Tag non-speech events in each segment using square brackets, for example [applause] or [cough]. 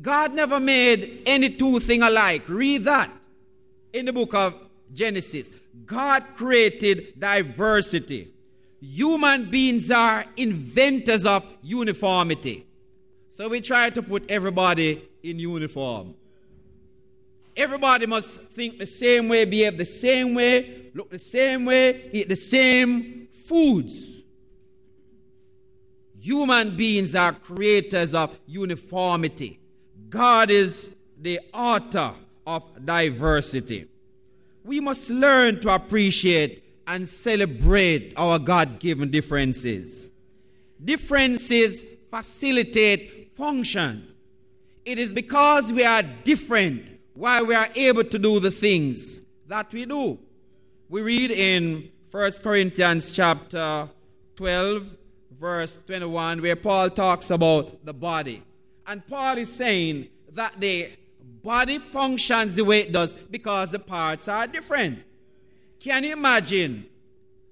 God never made any two thing alike. Read that in the book of Genesis. God created diversity. Human beings are inventors of uniformity. So we try to put everybody in uniform. Everybody must think the same way, behave the same way, look the same way, eat the same foods. Human beings are creators of uniformity. God is the author of diversity. We must learn to appreciate and celebrate our God given differences. Differences facilitate functions. It is because we are different why we are able to do the things that we do. We read in 1 Corinthians chapter 12 verse 21 where Paul talks about the body. And Paul is saying that the body functions the way it does because the parts are different. Can you imagine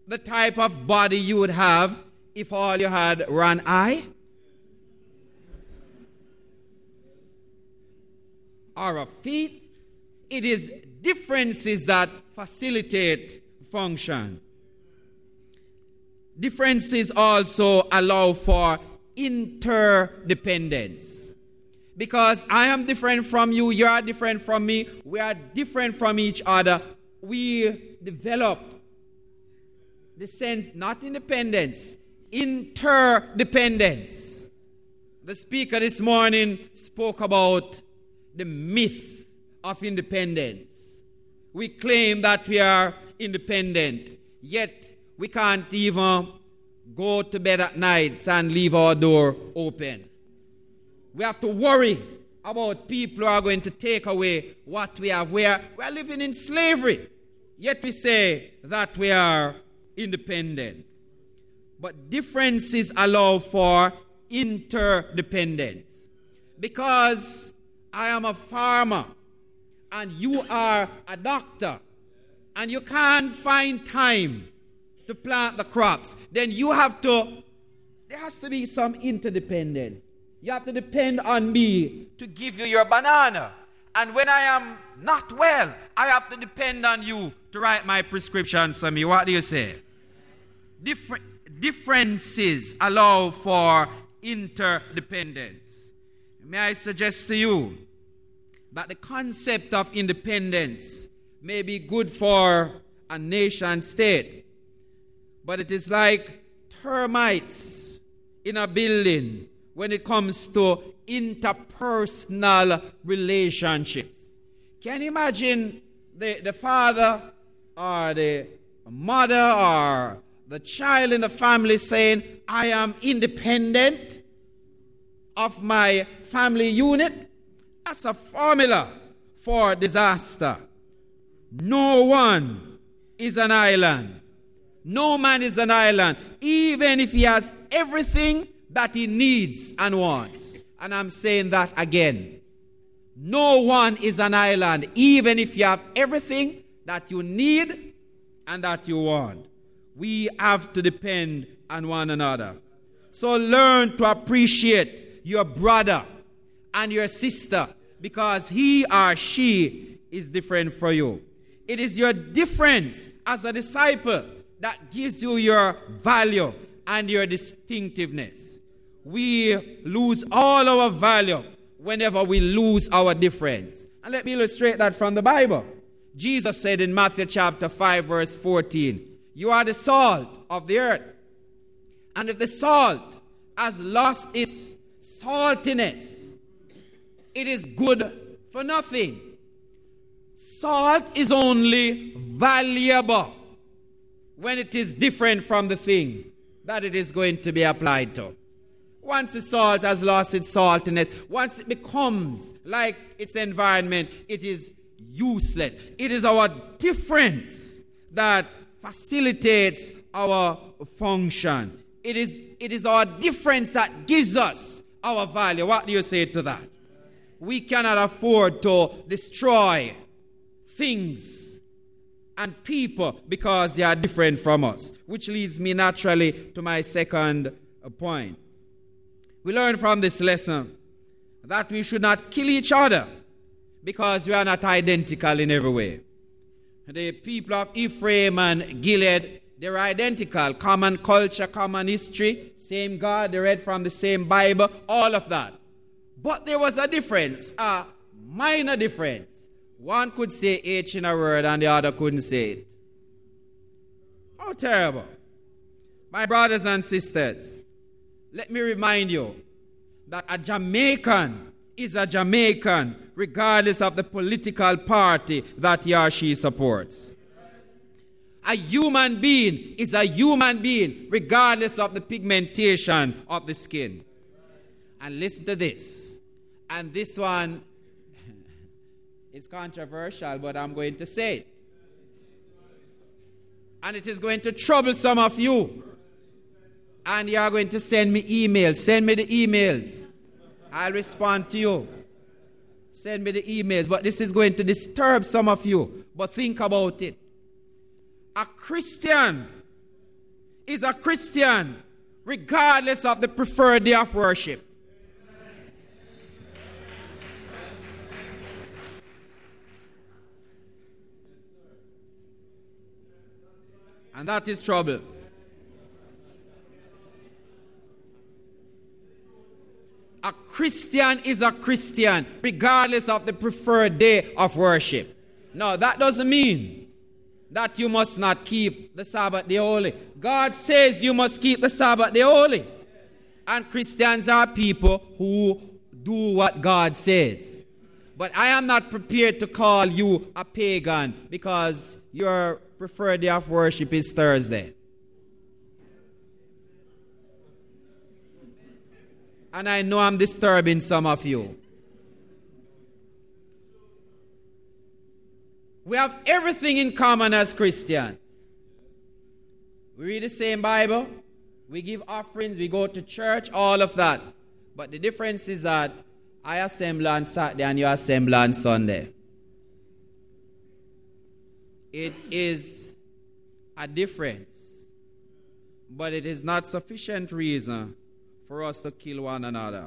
the type of body you would have if all you had were an eye? Or a feet? It is differences that facilitate function. Differences also allow for interdependence because I am different from you, you are different from me, we are different from each other. We develop the sense, not independence, interdependence. The speaker this morning spoke about the myth of independence. We claim that we are independent, yet we can't even go to bed at night and leave our door open. We have to worry about people who are going to take away what we have. We are, we are living in slavery, yet we say that we are independent. But differences allow for interdependence. Because I am a farmer and you are a doctor, and you can't find time to plant the crops, then you have to, there has to be some interdependence. You have to depend on me to give you your banana. And when I am not well, I have to depend on you to write my prescriptions for me. What do you say? Different differences allow for interdependence. May I suggest to you that the concept of independence may be good for a nation state, but it is like termites in a building when it comes to interpersonal relationships. Can you imagine the, the father or the mother or the child in the family saying, I am independent of my family unit? That's a formula for disaster. No one is an island. No man is an island. Even if he has everything that he needs and wants. And I'm saying that again. No one is an island, even if you have everything that you need and that you want. We have to depend on one another. So learn to appreciate your brother and your sister because he or she is different for you. It is your difference as a disciple that gives you your value and your distinctiveness we lose all our value whenever we lose our difference. And let me illustrate that from the Bible. Jesus said in Matthew chapter 5, verse 14, You are the salt of the earth. And if the salt has lost its saltiness, it is good for nothing. Salt is only valuable when it is different from the thing that it is going to be applied to. Once the salt has lost its saltiness, once it becomes like its environment, it is useless. It is our difference that facilitates our function. It is, it is our difference that gives us our value. What do you say to that? We cannot afford to destroy things and people because they are different from us. Which leads me naturally to my second uh, point. We learn from this lesson that we should not kill each other because we are not identical in every way. The people of Ephraim and Gilead, they're identical. Common culture, common history, same God, they read from the same Bible, all of that. But there was a difference, a minor difference. One could say H in a word and the other couldn't say it. How terrible. My brothers and sisters, let me remind you that a Jamaican is a Jamaican regardless of the political party that he or she supports. A human being is a human being regardless of the pigmentation of the skin. And listen to this. And this one is controversial, but I'm going to say it. And it is going to trouble some of you. And you are going to send me emails. Send me the emails. I'll respond to you. Send me the emails. But this is going to disturb some of you. But think about it. A Christian is a Christian regardless of the preferred day of worship. And that is trouble. A Christian is a Christian, regardless of the preferred day of worship. No, that doesn't mean that you must not keep the Sabbath day holy. God says you must keep the Sabbath day holy. And Christians are people who do what God says. But I am not prepared to call you a pagan because your preferred day of worship is Thursday. And I know I'm disturbing some of you. We have everything in common as Christians. We read the same Bible, we give offerings, we go to church, all of that. But the difference is that I assemble on Saturday and you assemble on Sunday. It is a difference, but it is not sufficient reason for us to kill one another.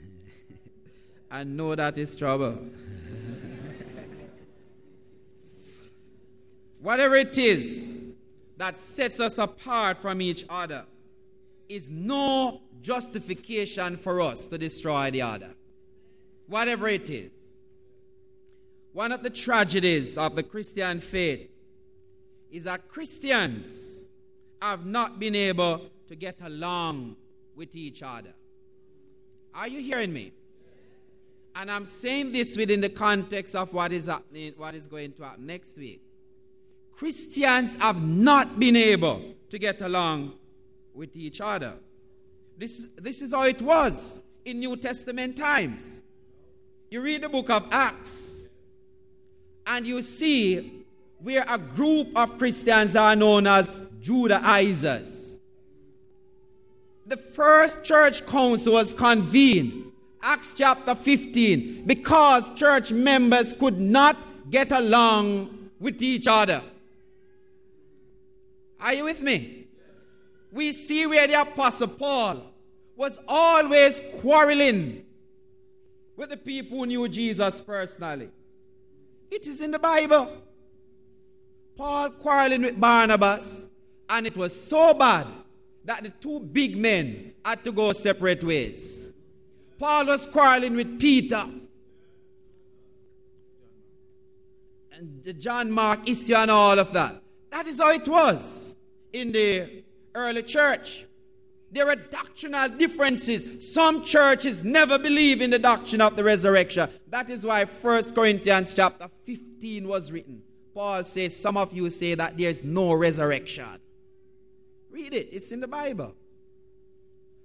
[laughs] I know that is trouble. [laughs] Whatever it is that sets us apart from each other is no justification for us to destroy the other. Whatever it is. One of the tragedies of the Christian faith is that Christians have not been able to get along with each other. Are you hearing me? And I'm saying this within the context of what is happening, what is going to happen next week. Christians have not been able to get along with each other. This, this is how it was in New Testament times. You read the book of Acts, and you see where a group of Christians are known as Judaizers the first church council was convened, Acts chapter 15, because church members could not get along with each other. Are you with me? We see where the Apostle Paul was always quarreling with the people who knew Jesus personally. It is in the Bible. Paul quarreling with Barnabas, and it was so bad that the two big men had to go separate ways. Paul was quarreling with Peter. And the John Mark issue and all of that. That is how it was in the early church. There are doctrinal differences. Some churches never believe in the doctrine of the resurrection. That is why 1 Corinthians chapter 15 was written. Paul says, Some of you say that there's no resurrection. Read it, it's in the Bible.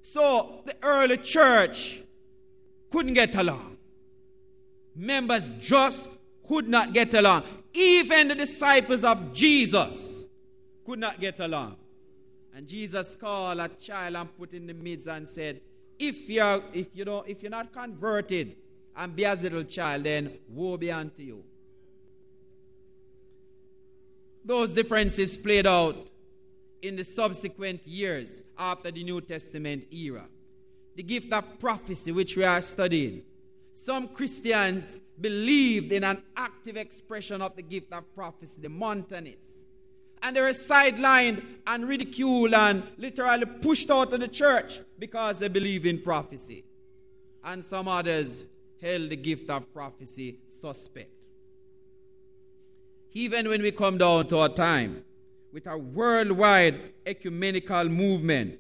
So the early church couldn't get along. Members just could not get along. Even the disciples of Jesus could not get along. And Jesus called a child and put in the midst and said, if you're if you don't if you're not converted and be as little child, then woe be unto you. Those differences played out in the subsequent years after the New Testament era. the gift of prophecy, which we are studying, some Christians believed in an active expression of the gift of prophecy, the Montanists. And they were sidelined and ridiculed and literally pushed out of the church because they believe in prophecy. And some others held the gift of prophecy suspect. Even when we come down to our time, with a worldwide ecumenical movement,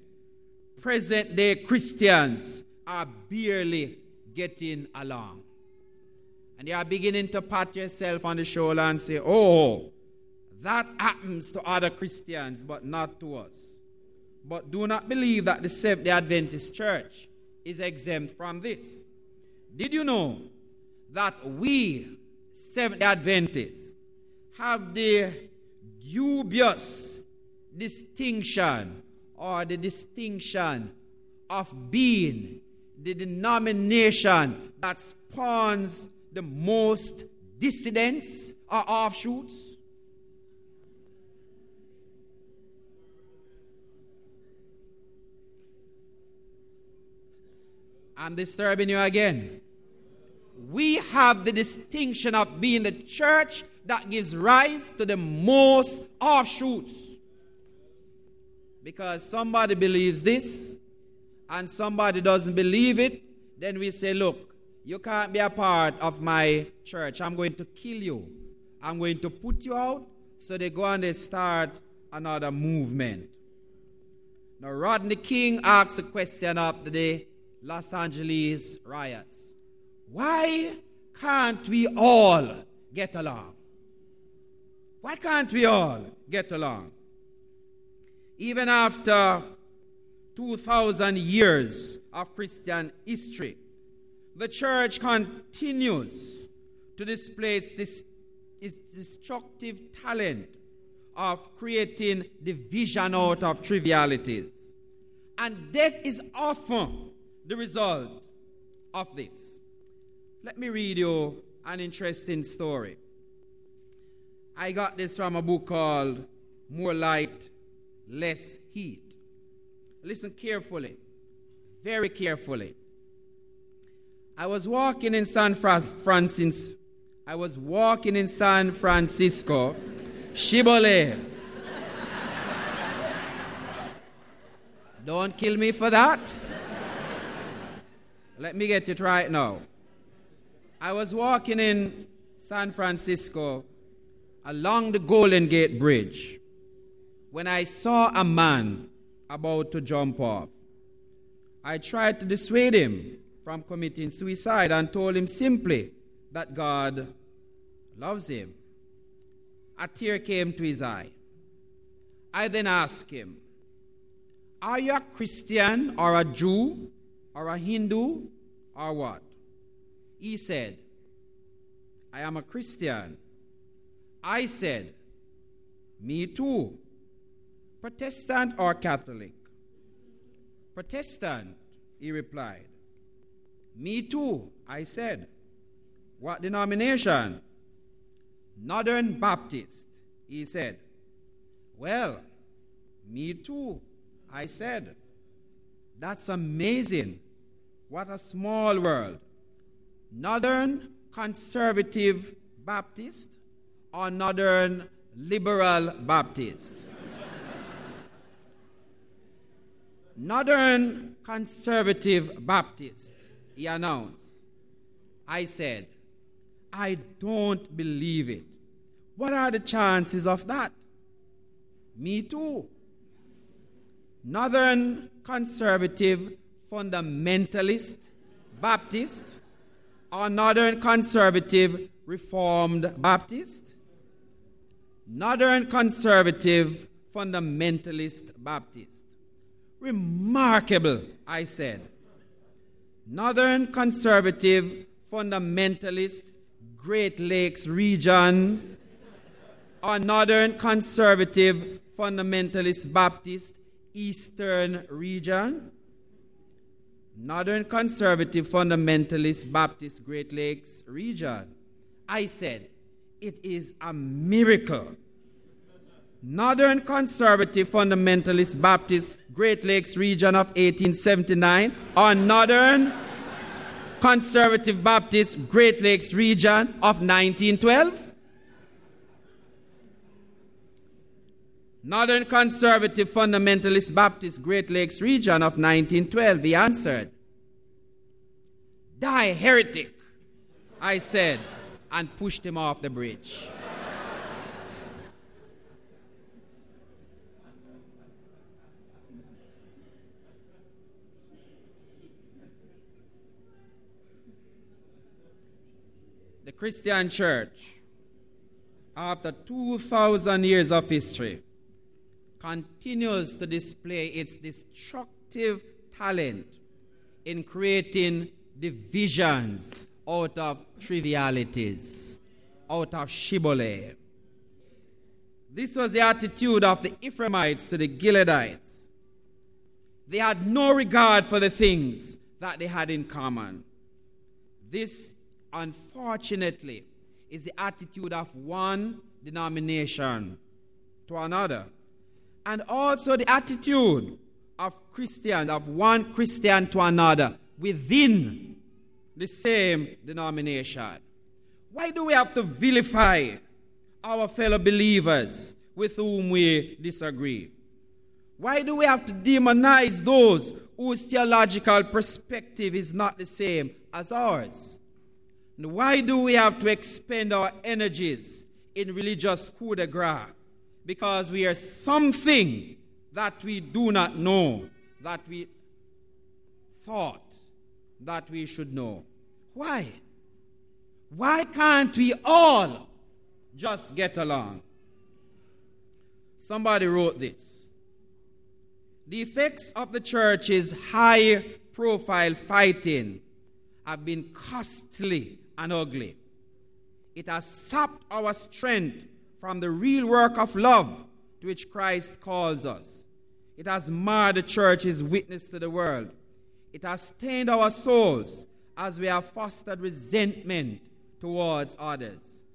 present day Christians are barely getting along. And you are beginning to pat yourself on the shoulder and say, Oh, that happens to other Christians, but not to us. But do not believe that the Seventh day Adventist Church is exempt from this. Did you know that we, Seventh Adventists, have the dubious distinction or the distinction of being the denomination that spawns the most dissidents or offshoots? I'm disturbing you again. We have the distinction of being the church that gives rise to the most offshoots. Because somebody believes this and somebody doesn't believe it, then we say, Look, you can't be a part of my church. I'm going to kill you. I'm going to put you out. So they go and they start another movement. Now, Rodney King asks a question after the Los Angeles riots Why can't we all get along? Why can't we all get along? Even after 2,000 years of Christian history, the church continues to display its, its destructive talent of creating division out of trivialities. And death is often the result of this. Let me read you an interesting story. I got this from a book called More Light, Less Heat. Listen carefully, very carefully. I was walking in San Francisco. I was walking in San Francisco, Shibboleth. Don't kill me for that. Let me get it right now. I was walking in San Francisco along the Golden Gate Bridge when I saw a man about to jump off. I tried to dissuade him from committing suicide and told him simply that God loves him. A tear came to his eye. I then asked him, Are you a Christian or a Jew or a Hindu or what? He said, I am a Christian. I said, Me too. Protestant or Catholic? Protestant, he replied. Me too, I said. What denomination? Northern Baptist, he said. Well, me too, I said. That's amazing. What a small world. Northern Conservative Baptist or Northern Liberal Baptist? Northern Conservative Baptist, he announced. I said, I don't believe it. What are the chances of that? Me too. Northern Conservative Fundamentalist Baptist or Northern Conservative Reformed Baptist? Northern Conservative Fundamentalist Baptist. Remarkable, I said. Northern Conservative Fundamentalist Great Lakes Region or Northern Conservative Fundamentalist Baptist Eastern Region. Northern Conservative Fundamentalist Baptist Great Lakes region. I said, it is a miracle Northern Conservative Fundamentalist Baptist Great Lakes region of 1879 or Northern Conservative Baptist Great Lakes region of 1912? Northern Conservative Fundamentalist Baptist Great Lakes region of 1912, he answered. Die, heretic, I said, and pushed him off the bridge. the Christian church, after 2,000 years of history, continues to display its destructive talent in creating divisions out of trivialities, out of shibboleth. This was the attitude of the Ephraimites to the Gileadites. They had no regard for the things that they had in common. This, unfortunately, is the attitude of one denomination to another and also the attitude of Christians, of one Christian to another within the same denomination. Why do we have to vilify our fellow believers with whom we disagree? Why do we have to demonize those whose theological perspective is not the same as ours? And why do we have to expend our energies in religious coup de grace? Because we are something that we do not know, that we thought that we should know. Why? Why can't we all just get along? Somebody wrote this. The effects of the church's high profile fighting have been costly and ugly. It has sapped our strength from the real work of love to which Christ calls us. It has marred the church's witness to the world. It has stained our souls as we have fostered resentment towards others.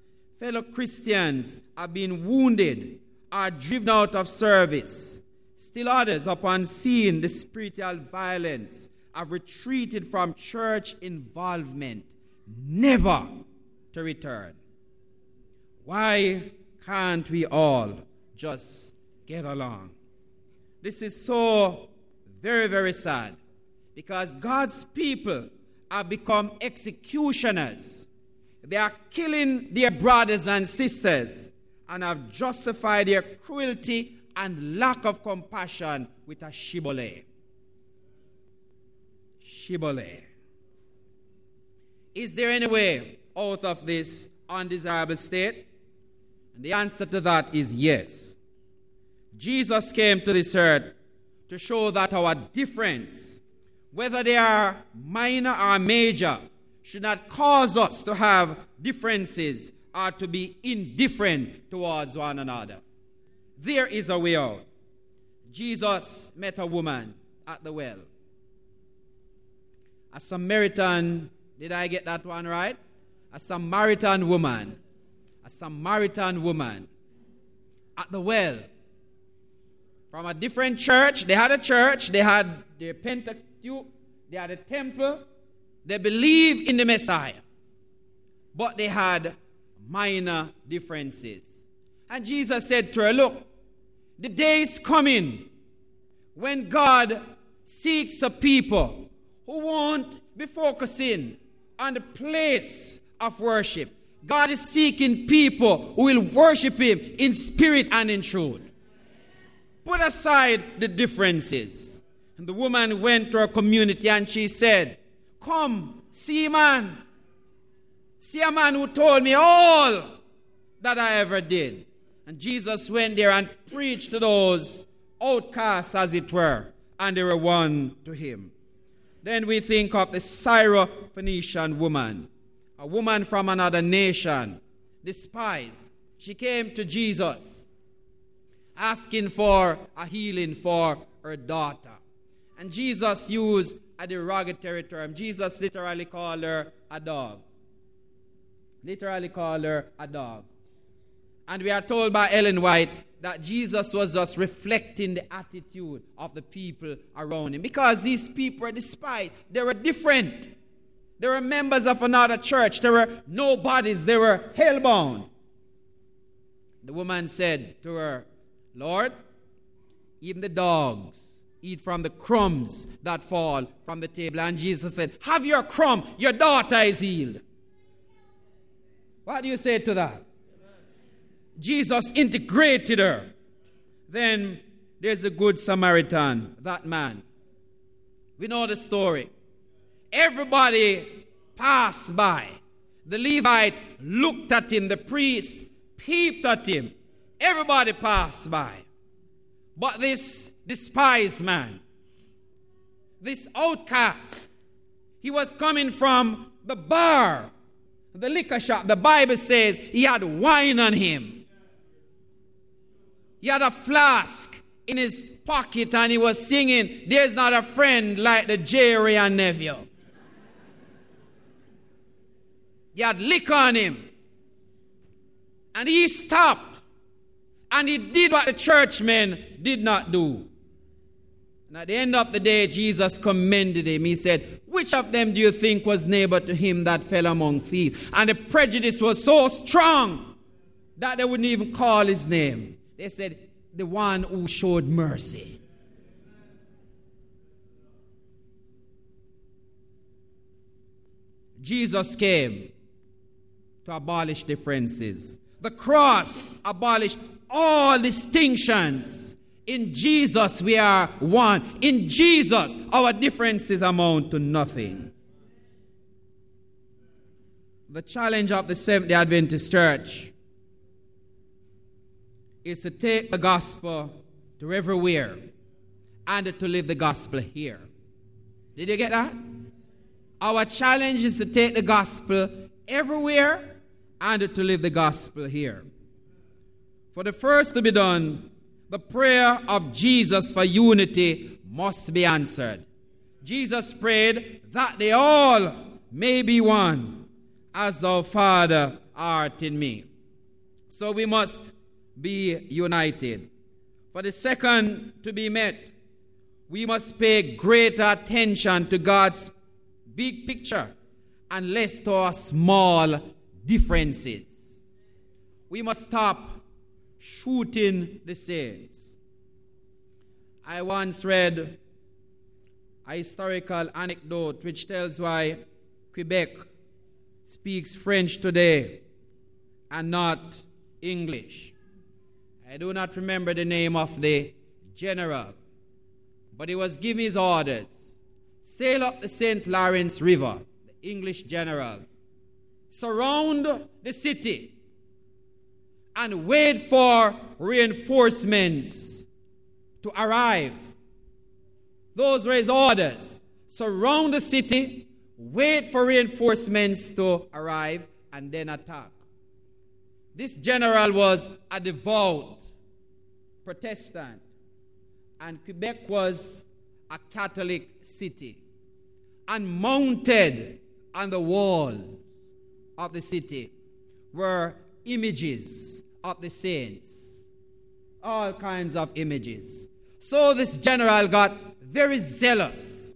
Fellow Christians have been wounded, are driven out of service. Still others, upon seeing the spiritual violence, have retreated from church involvement, never to return. Why can't we all just get along? This is so very, very sad because God's people have become executioners. They are killing their brothers and sisters and have justified their cruelty and lack of compassion with a shibboleth. Shibboleth. Is there any way out of this undesirable state? And the answer to that is yes. Jesus came to this earth to show that our difference, whether they are minor or major, should not cause us to have differences or to be indifferent towards one another. There is a way out. Jesus met a woman at the well. A Samaritan, did I get that one right? A Samaritan woman a Samaritan woman at the well from a different church. They had a church, they had the Pentateuch, they had a temple, they believed in the Messiah, but they had minor differences. And Jesus said to her, Look, the day is coming when God seeks a people who won't be focusing on the place of worship God is seeking people who will worship Him in spirit and in truth. Put aside the differences. And the woman went to her community and she said, Come, see a man. See a man who told me all that I ever did. And Jesus went there and preached to those outcasts, as it were, and they were won to him. Then we think of the Syrophoenician woman a woman from another nation, despised. She came to Jesus asking for a healing for her daughter. And Jesus used a derogatory term. Jesus literally called her a dog. Literally called her a dog. And we are told by Ellen White that Jesus was just reflecting the attitude of the people around him because these people were despised. They were different. They were members of another church. They were nobodies. They were hellbound. The woman said to her, Lord, even the dogs eat from the crumbs that fall from the table. And Jesus said, Have your crumb, your daughter is healed. What do you say to that? Jesus integrated her. Then there's a good Samaritan, that man. We know the story. Everybody passed by. The Levite looked at him, the priest peeped at him. Everybody passed by. But this despised man, this outcast, he was coming from the bar, the liquor shop. The Bible says he had wine on him. He had a flask in his pocket and he was singing, There's not a friend like the Jerry and Neville. He had liquor on him. And he stopped. And he did what the churchmen did not do. And at the end of the day, Jesus commended him. He said, Which of them do you think was neighbor to him that fell among thieves? And the prejudice was so strong that they wouldn't even call his name. They said, The one who showed mercy. Jesus came to abolish differences. The cross abolished all distinctions. In Jesus, we are one. In Jesus, our differences amount to nothing. The challenge of the Seventh day Adventist Church is to take the gospel to everywhere and to live the gospel here. Did you get that? Our challenge is to take the gospel everywhere and to live the gospel here. For the first to be done, the prayer of Jesus for unity must be answered. Jesus prayed that they all may be one, as thou, Father, art in me. So we must be united. For the second to be met, we must pay greater attention to God's big picture and less to our small differences. We must stop shooting the saints. I once read a historical anecdote which tells why Quebec speaks French today and not English. I do not remember the name of the general, but he was giving his orders sail up the St. Lawrence River, the English general, surround the city and wait for reinforcements to arrive. Those were his orders. Surround the city, wait for reinforcements to arrive, and then attack. This general was a devout Protestant, and Quebec was a Catholic city. And mounted on the wall of the city were images of the saints. All kinds of images. So this general got very zealous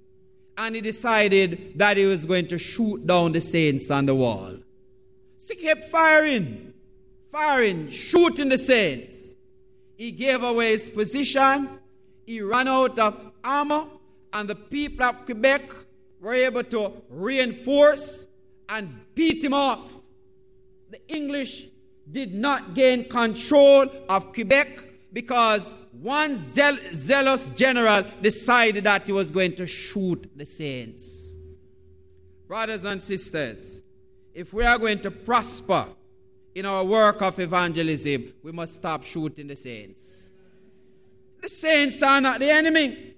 and he decided that he was going to shoot down the saints on the wall. So he kept firing, firing, shooting the saints. He gave away his position, he ran out of armor, and the people of Quebec were able to reinforce and beat him off. The English did not gain control of Quebec because one zeal- zealous general decided that he was going to shoot the saints. Brothers and sisters, if we are going to prosper in our work of evangelism, we must stop shooting the saints. The saints are not the enemy,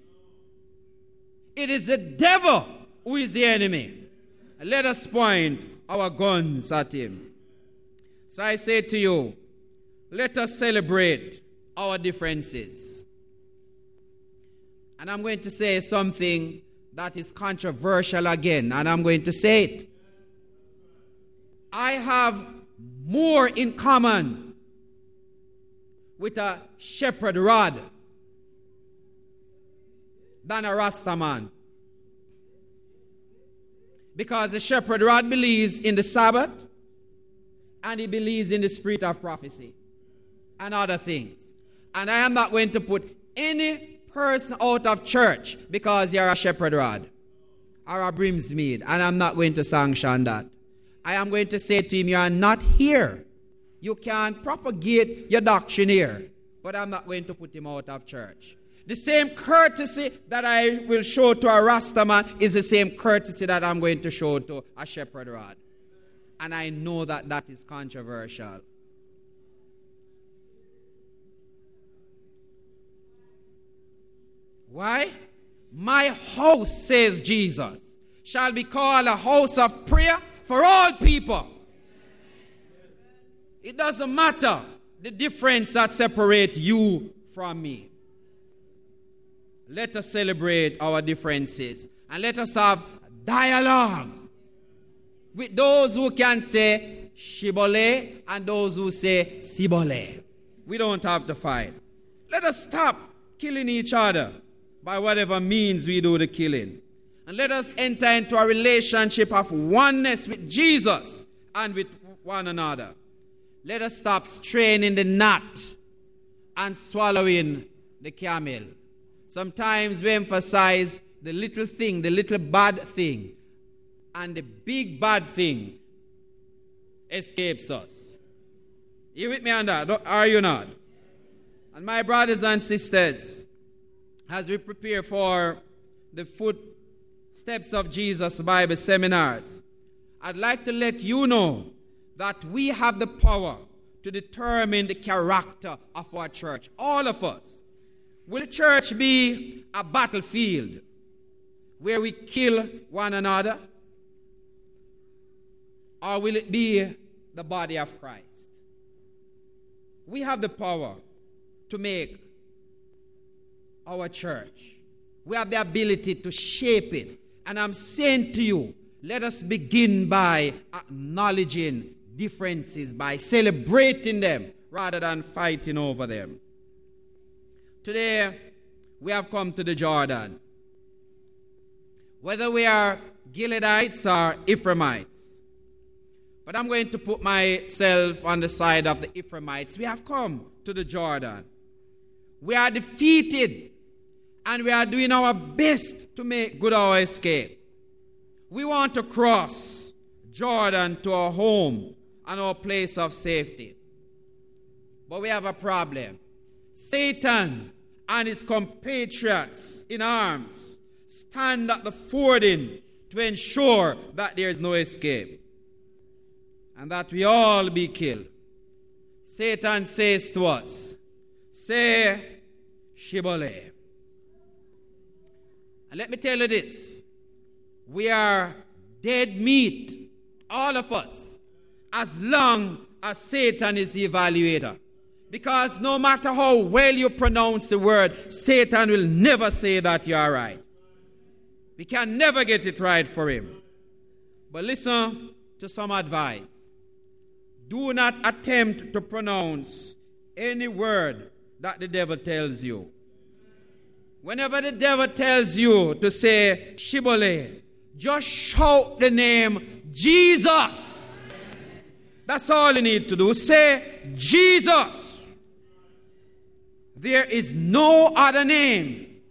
it is the devil who is the enemy. Let us point our guns at him. So I say to you, let us celebrate our differences. And I'm going to say something that is controversial again, and I'm going to say it. I have more in common with a shepherd rod than a Rasta man. Because the shepherd rod believes in the Sabbath and he believes in the spirit of prophecy and other things. And I am not going to put any person out of church because you're a shepherd rod or a Brinsmead, and I'm not going to sanction that. I am going to say to him, You are not here. You can propagate your doctrine here, but I'm not going to put him out of church. The same courtesy that I will show to a Rastaman is the same courtesy that I'm going to show to a shepherd rod. And I know that that is controversial. Why? My house, says Jesus, shall be called a house of prayer for all people. It doesn't matter the difference that separates you from me. Let us celebrate our differences and let us have dialogue with those who can say shibole and those who say sibole. We don't have to fight. Let us stop killing each other by whatever means we do the killing. And let us enter into a relationship of oneness with Jesus and with one another. Let us stop straining the knot and swallowing the camel. Sometimes we emphasize the little thing, the little bad thing, and the big bad thing escapes us. You with me on that? Are you not? And my brothers and sisters, as we prepare for the footsteps of Jesus Bible seminars, I'd like to let you know that we have the power to determine the character of our church. All of us. Will church be a battlefield where we kill one another? Or will it be the body of Christ? We have the power to make our church. We have the ability to shape it. And I'm saying to you, let us begin by acknowledging differences, by celebrating them rather than fighting over them. Today, we have come to the Jordan. Whether we are Gileadites or Ephraimites, but I'm going to put myself on the side of the Ephraimites. We have come to the Jordan. We are defeated and we are doing our best to make good our escape. We want to cross Jordan to our home and our place of safety. But we have a problem. Satan and his compatriots in arms stand at the fording to ensure that there is no escape and that we all be killed. Satan says to us, Say, Shibboleth. And let me tell you this we are dead meat, all of us, as long as Satan is the evaluator. Because no matter how well you pronounce the word, Satan will never say that you are right. We can never get it right for him. But listen to some advice. Do not attempt to pronounce any word that the devil tells you. Whenever the devil tells you to say Shibboleth, just shout the name Jesus. That's all you need to do. Say Jesus. There is no other name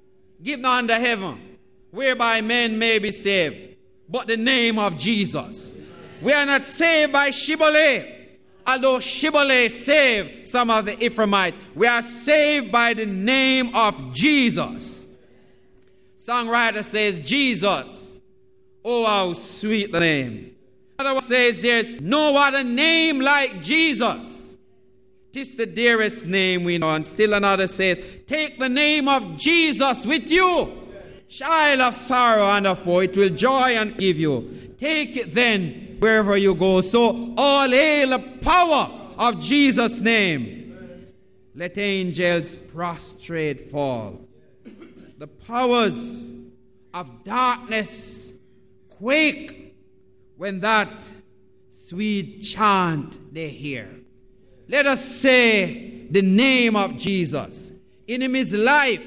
given under heaven whereby men may be saved but the name of Jesus. We are not saved by Shibboleth although Shibboleth saved some of the Ephraimites, we are saved by the name of Jesus. Songwriter says, Jesus. Oh, how sweet the name. Another one says, There's no other name like Jesus. Tis the dearest name we know. And still another says, Take the name of Jesus with you. Child of sorrow and of woe, it will joy and give you. Take it then wherever you go. So, all hail the power of Jesus' name. Let angels prostrate fall. The powers of darkness quake when that sweet chant they hear. Let us say the name of Jesus. In him is life,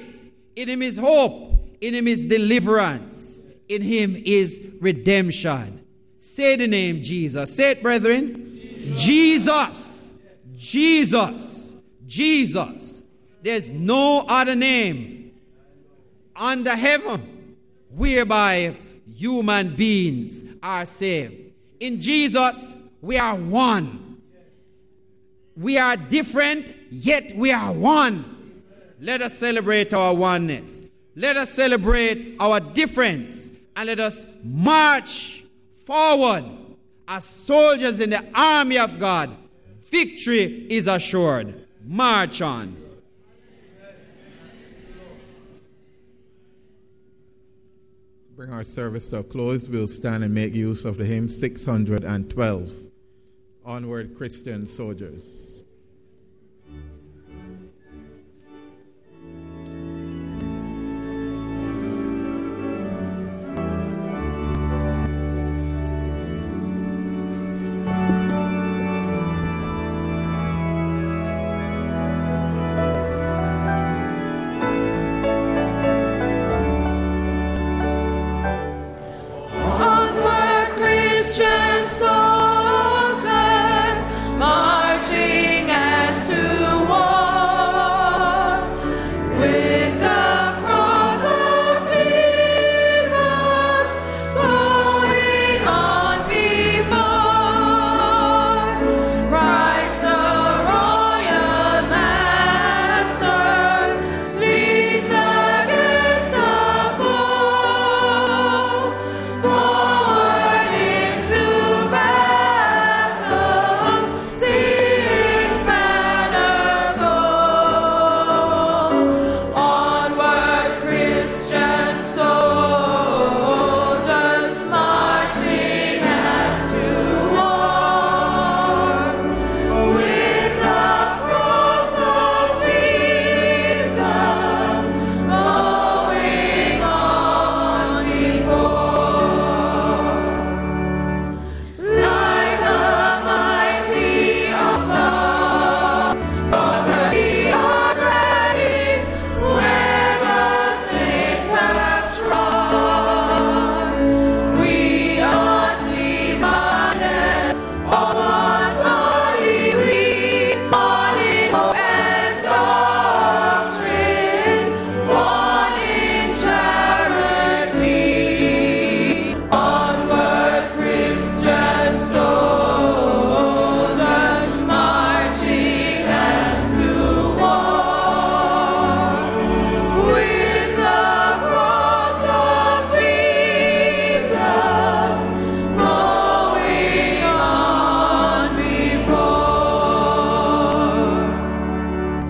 in him is hope, in him is deliverance, in him is redemption. Say the name Jesus. Say it, brethren. Jesus. Jesus. Jesus. There's no other name under heaven whereby human beings are saved. In Jesus, we are one. We are different, yet we are one. Let us celebrate our oneness. Let us celebrate our difference and let us march forward as soldiers in the army of God. Victory is assured. March on. Bring our service to a close. We'll stand and make use of the hymn 612. Onward, Christian soldiers.